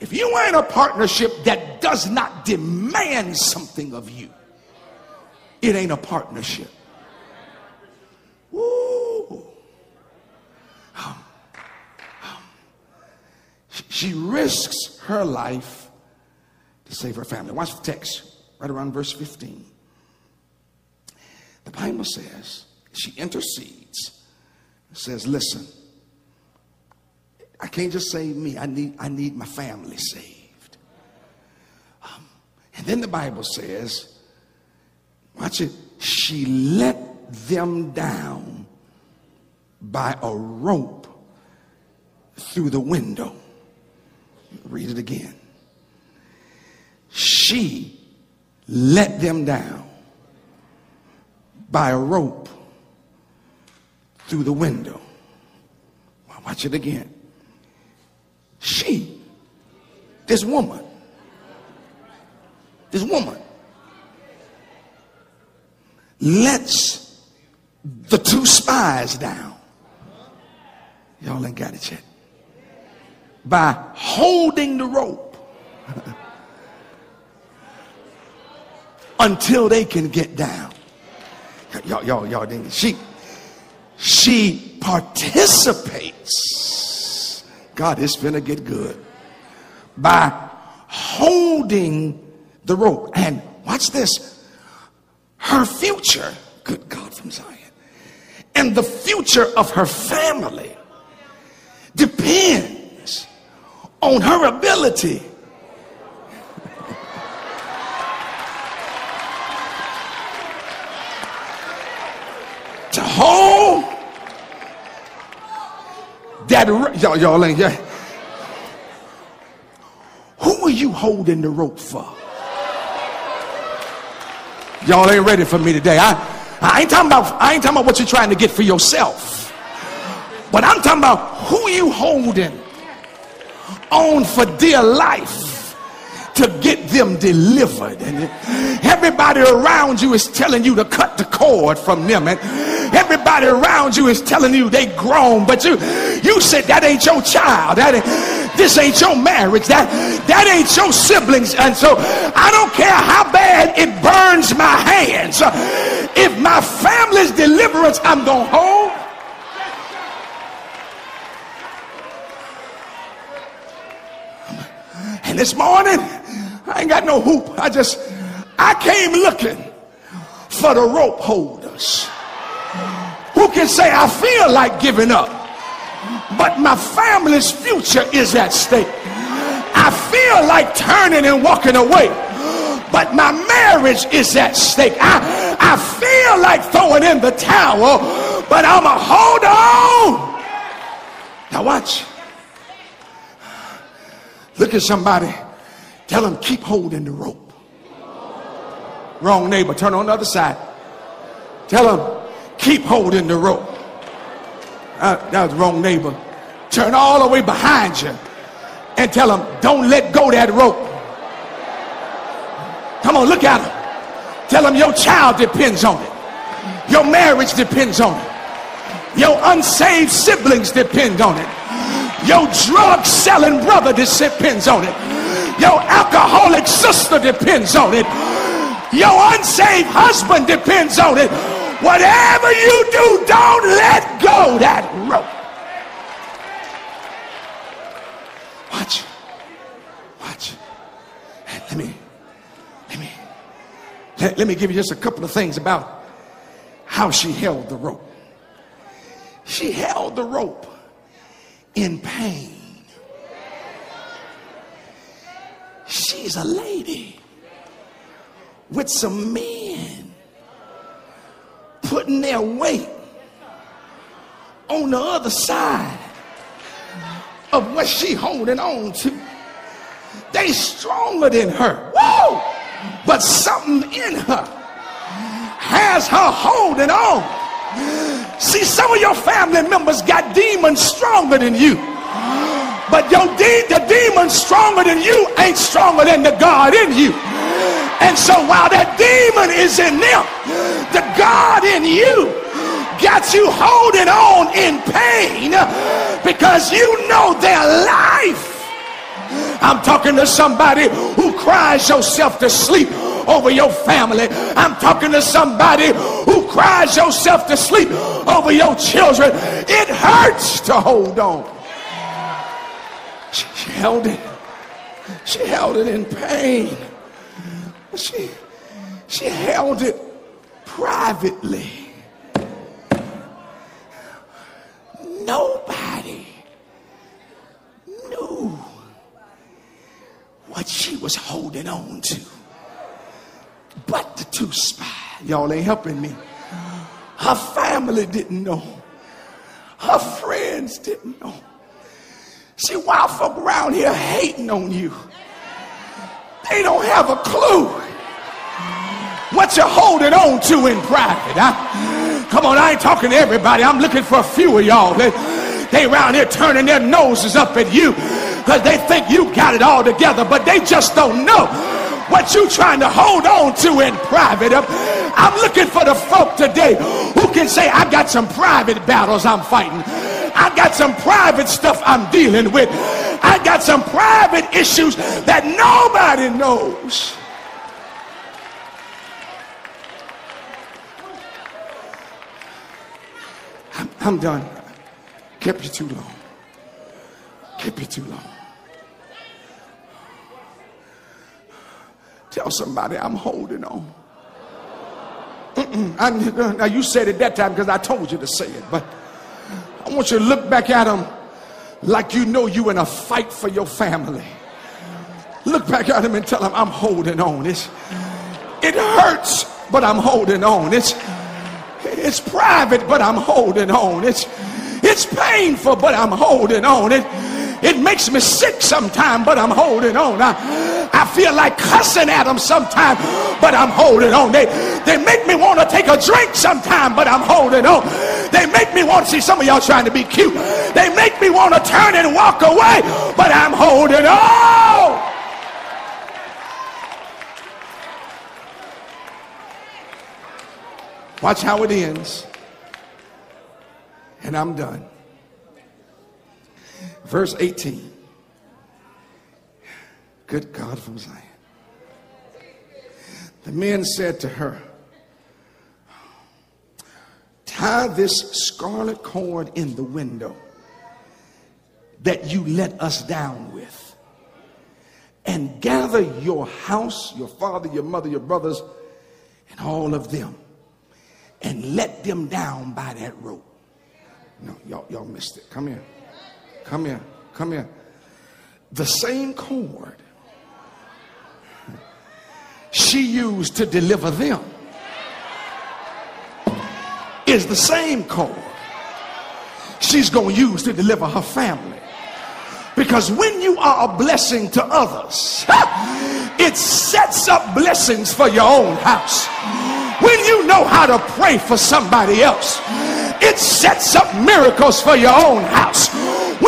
If you ain't a partnership that does not demand something of you, it ain't a partnership. Woo! Um, um, she risks her life to save her family. Watch the text right around verse 15. The Bible says she intercedes, says, Listen, I can't just save me, I need, I need my family saved. Um, and then the Bible says, watch it, she let them down by a rope through the window. Read it again. She let them down by a rope through the window. Watch it again. She, this woman, this woman lets the two spies down. Y'all ain't got it yet by holding the rope until they can get down. Y'all, y'all, y'all didn't. She, she participates. God, it's gonna get good by holding the rope. And watch this. Her future, good God from Zion, and the future of her family depends on her ability to hold that y'all y'all ain't yeah. Who are you holding the rope for? Y'all ain't ready for me today. I, I ain't talking about I ain't talking about what you're trying to get for yourself. But I'm talking about who you holding on for dear life to get them delivered. And everybody around you is telling you to cut the cord from them. And everybody around you is telling you they grown, but you you said that ain't your child. That ain't, this ain't your marriage. That that ain't your siblings. And so I don't care how bad it burns my hands. If my family's deliverance, I'm gonna hold. And this morning, I ain't got no hoop. I just, I came looking for the rope holders who can say, I feel like giving up, but my family's future is at stake. I feel like turning and walking away, but my marriage is at stake. I, I feel like throwing in the towel, but I'm a hold on. Now watch. Look at somebody. Tell them keep holding the rope. Wrong neighbor. Turn on the other side. Tell them keep holding the rope. Uh, that was wrong neighbor. Turn all the way behind you and tell them don't let go that rope. Come on, look at them. Tell them your child depends on it. Your marriage depends on it. Your unsaved siblings depend on it. Your drug selling brother depends on it. Your alcoholic sister depends on it. Your unsaved husband depends on it. Whatever you do, don't let go that rope. Watch. Watch. Let me, let me, let, let me give you just a couple of things about how she held the rope. She held the rope in pain. She's a lady with some men putting their weight on the other side of what she holding on to. They stronger than her. Woo! But something in her has her holding on. See, some of your family members got demons stronger than you. But your de- the demon stronger than you ain't stronger than the God in you. And so while that demon is in them, the God in you got you holding on in pain because you know their life. I'm talking to somebody who cries yourself to sleep over your family. I'm talking to somebody who cries yourself to sleep over your children. It hurts to hold on. She, she held it. She held it in pain. She, she held it privately. Nobody knew what she was holding on to but the two spies. Y'all ain't helping me. Her family didn't know. Her friends didn't know. See, while folk around here hating on you, they don't have a clue what you're holding on to in private. Huh? Come on, I ain't talking to everybody. I'm looking for a few of y'all. They, they around here turning their noses up at you because they think you got it all together, but they just don't know what you trying to hold on to in private. I'm looking for the folk today who can say, I got some private battles I'm fighting. I got some private stuff I'm dealing with. I got some private issues that nobody knows. I'm, I'm done. Kept you too long. Kept you too long. Tell somebody I'm holding on. Now you said it that time because I told you to say it, but I want you to look back at them like you know you in a fight for your family. Look back at them and tell them I'm holding on. It's, it hurts, but I'm holding on. It's it's private, but I'm holding on. It's it's painful, but I'm holding on. It it makes me sick sometimes, but I'm holding on. I, I feel like cussing at them sometimes, but I'm holding on. They they make me want to take a drink sometimes, but I'm holding on. They make me want to see some of y'all trying to be cute. They make me want to turn and walk away, but I'm holding on. Watch how it ends. And I'm done. Verse 18. Good God from Zion. The men said to her, Tie this scarlet cord in the window that you let us down with, and gather your house, your father, your mother, your brothers, and all of them and let them down by that rope. No, y'all, y'all missed it. Come here. Come here. Come here. The same cord she used to deliver them is the same cord she's going to use to deliver her family. Because when you are a blessing to others, it sets up blessings for your own house. When you know how to pray for somebody else, it sets up miracles for your own house.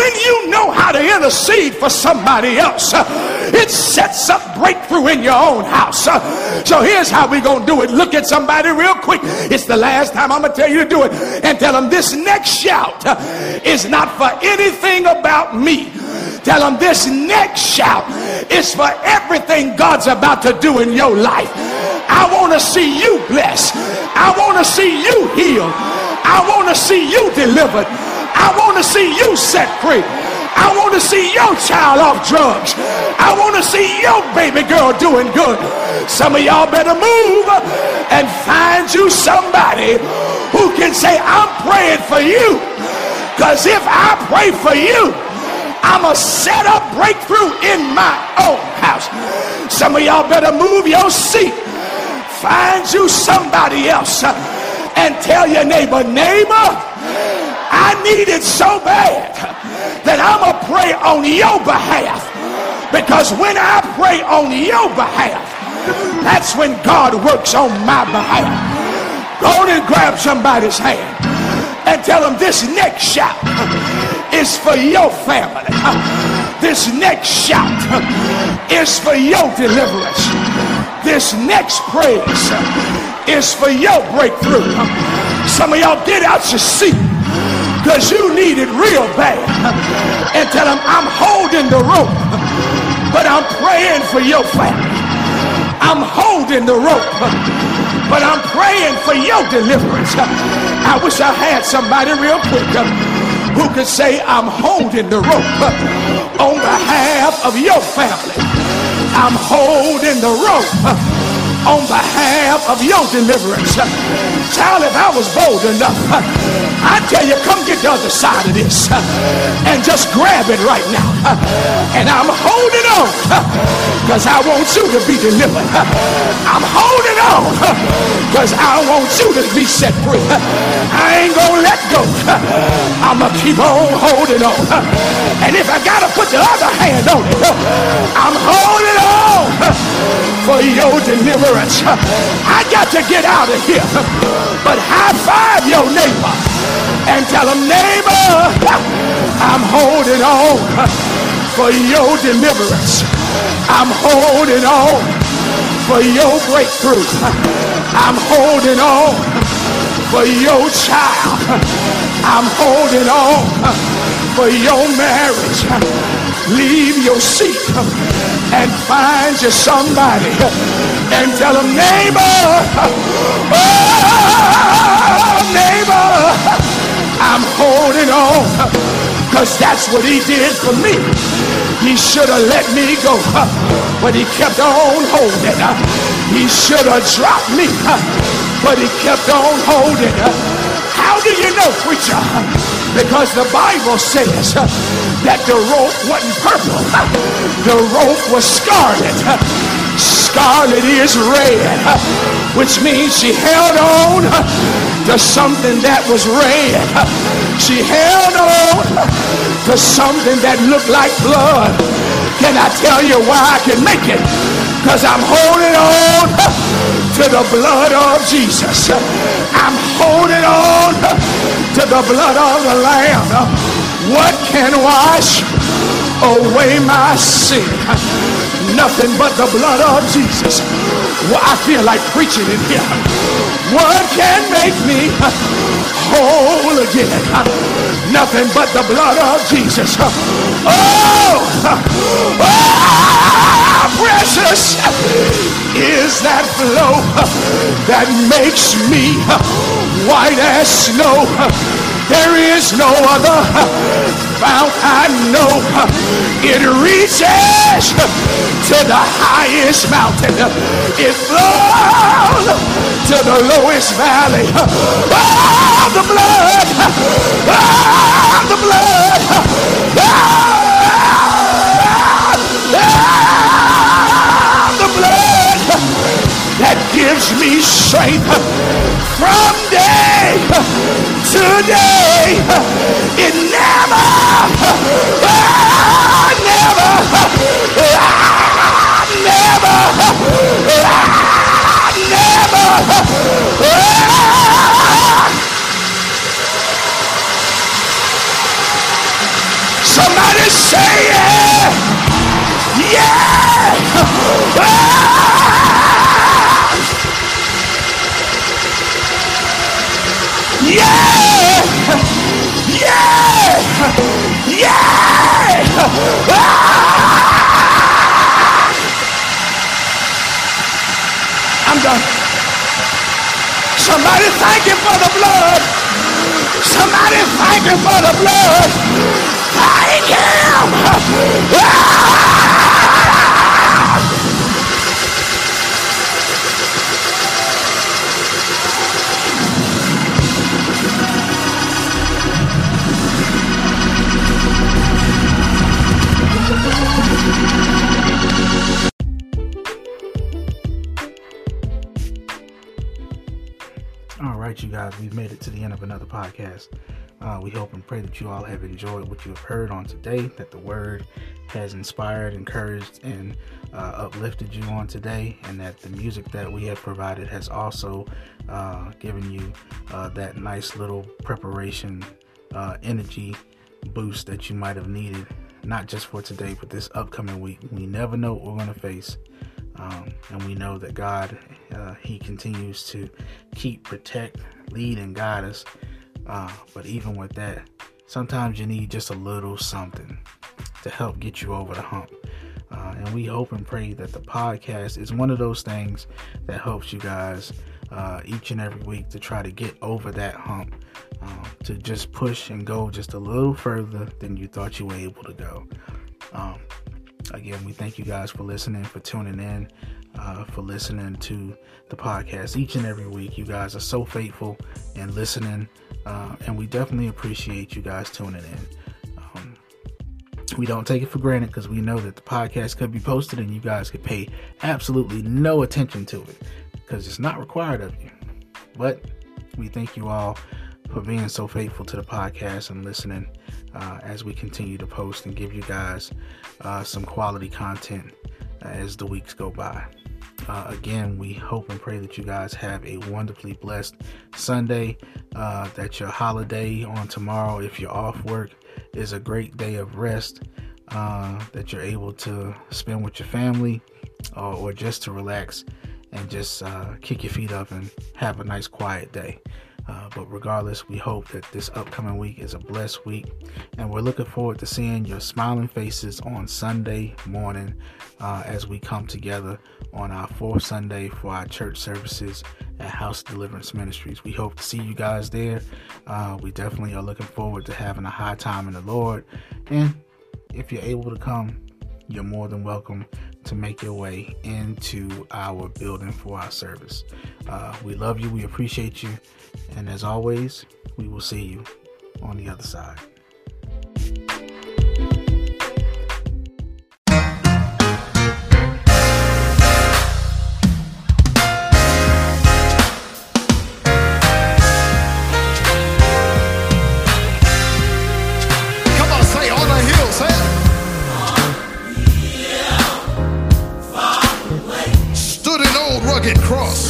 When you know how to intercede for somebody else, uh, it sets up breakthrough in your own house. Uh, so here's how we're going to do it. Look at somebody real quick. It's the last time I'm going to tell you to do it. And tell them this next shout uh, is not for anything about me. Tell them this next shout is for everything God's about to do in your life. I want to see you blessed. I want to see you healed. I want to see you delivered. I want to see you set free. I want to see your child off drugs. I want to see your baby girl doing good. Some of y'all better move and find you somebody who can say, I'm praying for you. Because if I pray for you, I'm a set up breakthrough in my own house. Some of y'all better move your seat. Find you somebody else and tell your neighbor, neighbor, I need it so bad that I'm going to pray on your behalf. Because when I pray on your behalf, that's when God works on my behalf. Go on and grab somebody's hand and tell them this next shout is for your family. This next shout is for your deliverance. This next praise is for your breakthrough. Some of y'all get out your seat because you need it real bad. And tell them, I'm holding the rope, but I'm praying for your family. I'm holding the rope, but I'm praying for your deliverance. I wish I had somebody real quick uh, who could say, I'm holding the rope uh, on behalf of your family. I'm holding the rope uh, on behalf of your deliverance. Child, if I was bold enough, I tell you, come get the other side of this and just grab it right now. And I'm holding on because I want you to be delivered. I'm holding on because I want you to be set free. I ain't gonna let go. I'm gonna keep on holding on. And if I gotta put the other hand on it, I'm holding on for your deliverance. I got to get out of here. But high five your neighbor and tell him, neighbor, I'm holding on for your deliverance. I'm holding on for your breakthrough. I'm holding on for your child. I'm holding on for your marriage. Leave your seat and find you somebody and tell them, neighbor, oh, neighbor, I'm holding on because that's what he did for me. He should have let me go, but he kept on holding. He should have dropped me, but he kept on holding. How do you know, preacher? Because the Bible says that the rope wasn't purple, the rope was scarlet. Scarlet is red, which means she held on to something that was red. She held on to something that looked like blood. Can I tell you why I can make it? Because I'm holding on to the blood of Jesus. I'm holding on to the blood of the Lamb. What can wash away my sin? Nothing but the blood of Jesus. Well, I feel like preaching in here. What can make me whole again? Nothing but the blood of Jesus. Oh, oh Ah, precious is that flow that makes me white as snow. There is no other fount I know. It reaches to the highest mountain. It flows to the lowest valley. Oh, the blood. Oh, the blood. Oh, gives me strength from day to day. It never, ah, never, ah, never, ah, never. Somebody say yeah, yeah. Ah! Yeah! Yeah! Yeah! Ah! I'm done. Somebody thank him for the blood. Somebody thank him for the blood. Thank him. Ah! Of another podcast. Uh, we hope and pray that you all have enjoyed what you have heard on today, that the word has inspired, encouraged, and uh, uplifted you on today, and that the music that we have provided has also uh, given you uh, that nice little preparation, uh, energy boost that you might have needed, not just for today, but this upcoming week. We never know what we're going to face. Um, and we know that God, uh, He continues to keep, protect, lead, and guide us. Uh, but even with that, sometimes you need just a little something to help get you over the hump. Uh, and we hope and pray that the podcast is one of those things that helps you guys uh, each and every week to try to get over that hump, uh, to just push and go just a little further than you thought you were able to go. Um, again, we thank you guys for listening, for tuning in, uh, for listening to the podcast each and every week. You guys are so faithful and listening, uh, and we definitely appreciate you guys tuning in. Um, we don't take it for granted because we know that the podcast could be posted and you guys could pay absolutely no attention to it because it's not required of you. But we thank you all for being so faithful to the podcast and listening uh, as we continue to post and give you guys uh, some quality content as the weeks go by. Uh, again, we hope and pray that you guys have a wonderfully blessed Sunday. Uh, that your holiday on tomorrow, if you're off work, is a great day of rest. Uh, that you're able to spend with your family or, just to relax and just uh, kick your feet up and have a nice quiet day. Uh, but regardless, we hope that this upcoming week is a blessed week, and we're looking forward to seeing your smiling faces on Sunday morning uh, as we come together on our fourth Sunday for our church services at House Deliverance Ministries. We hope to see you guys there. Uh, we definitely are looking forward to having a high time in the Lord, and if you're able to come, you're more than welcome to make your way into our building for our service. Uh, we love you, we appreciate you, and as always, we will see you on the other side. An old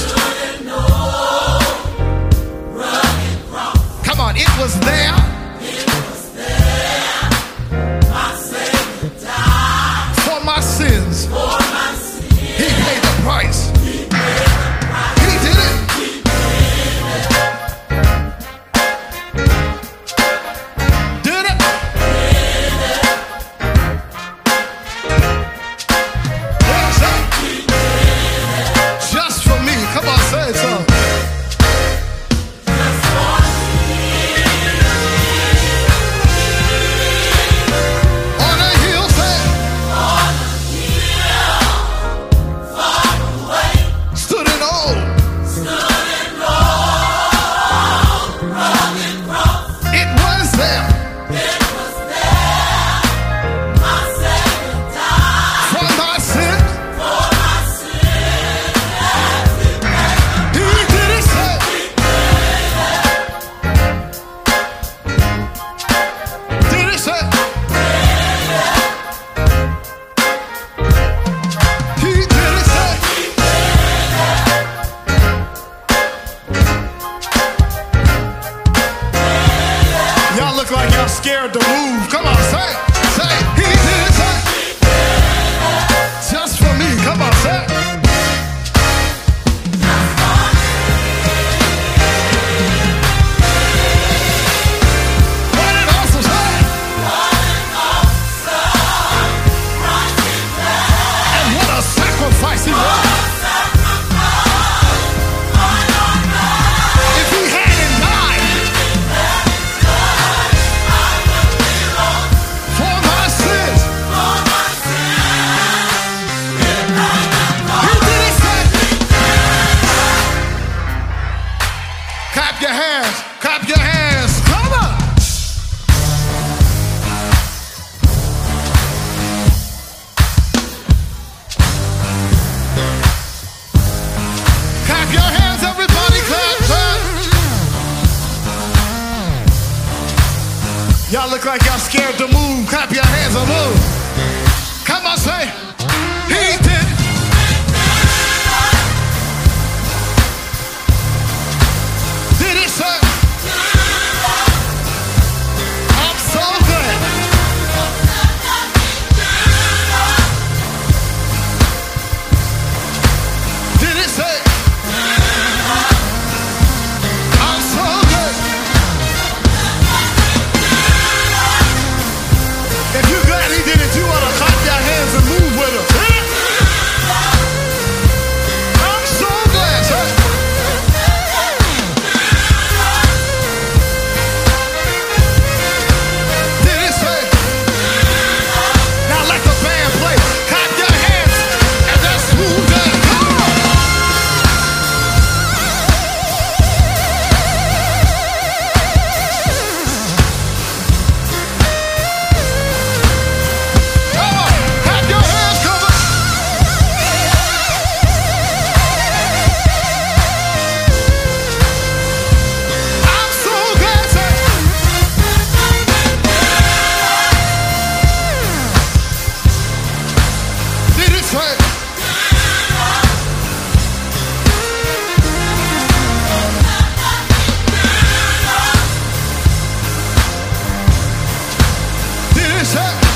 Set.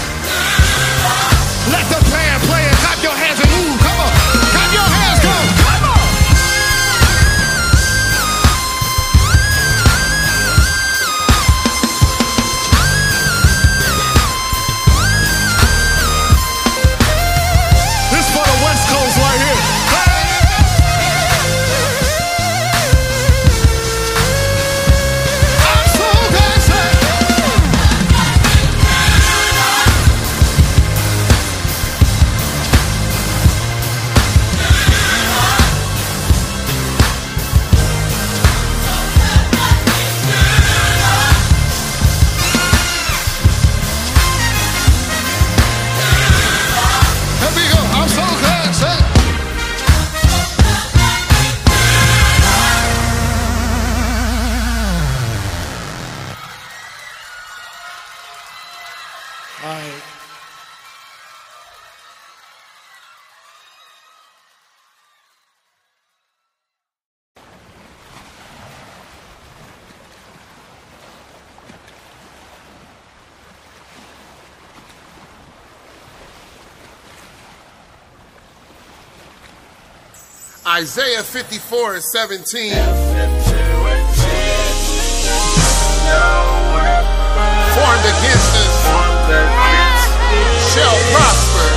Isaiah 54 and 17. Formed against us shall prosper.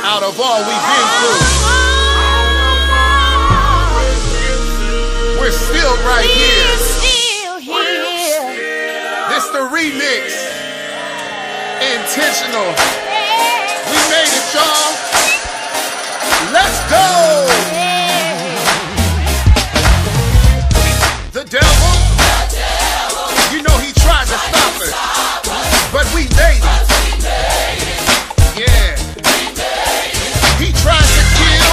Out of all we've been through, we're still right here. This the remix. Intentional. We made it, y'all. Let's go! The devil, the devil, you know he tried to stop us, but we made it. Yeah. He tried to kill,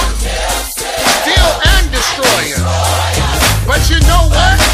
steal, and destroy us. But you know what?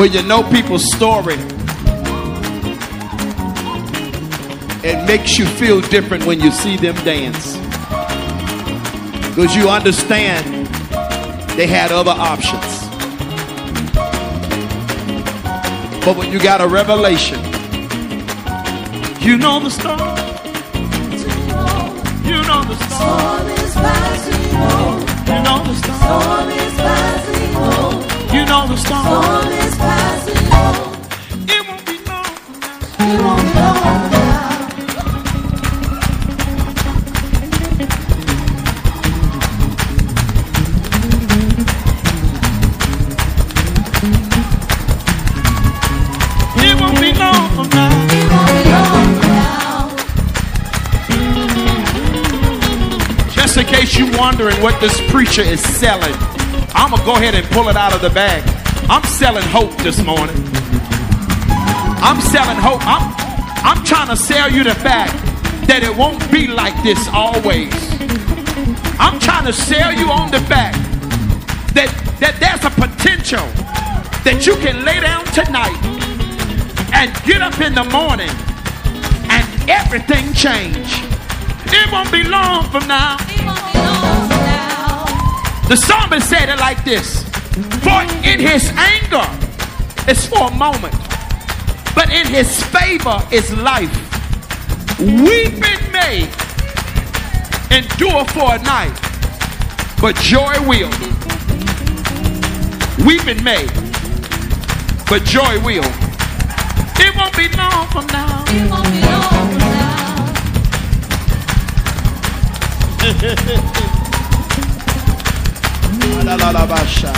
Well, you know people's story. It makes you feel different when you see them dance. Because you understand they had other options. But when you got a revelation, you know the story. You know the story. What this preacher is selling, I'm gonna go ahead and pull it out of the bag. I'm selling hope this morning. I'm selling hope. I'm, I'm trying to sell you the fact that it won't be like this always. I'm trying to sell you on the fact that, that there's a potential that you can lay down tonight and get up in the morning and everything change. It won't be long from now. The psalmist said it like this For in his anger is for a moment, but in his favor is life. Weeping may endure for a night, but joy will. Weeping may, but joy will. It won't be long from now. It won't be long from now. La, la, la, ba, sha.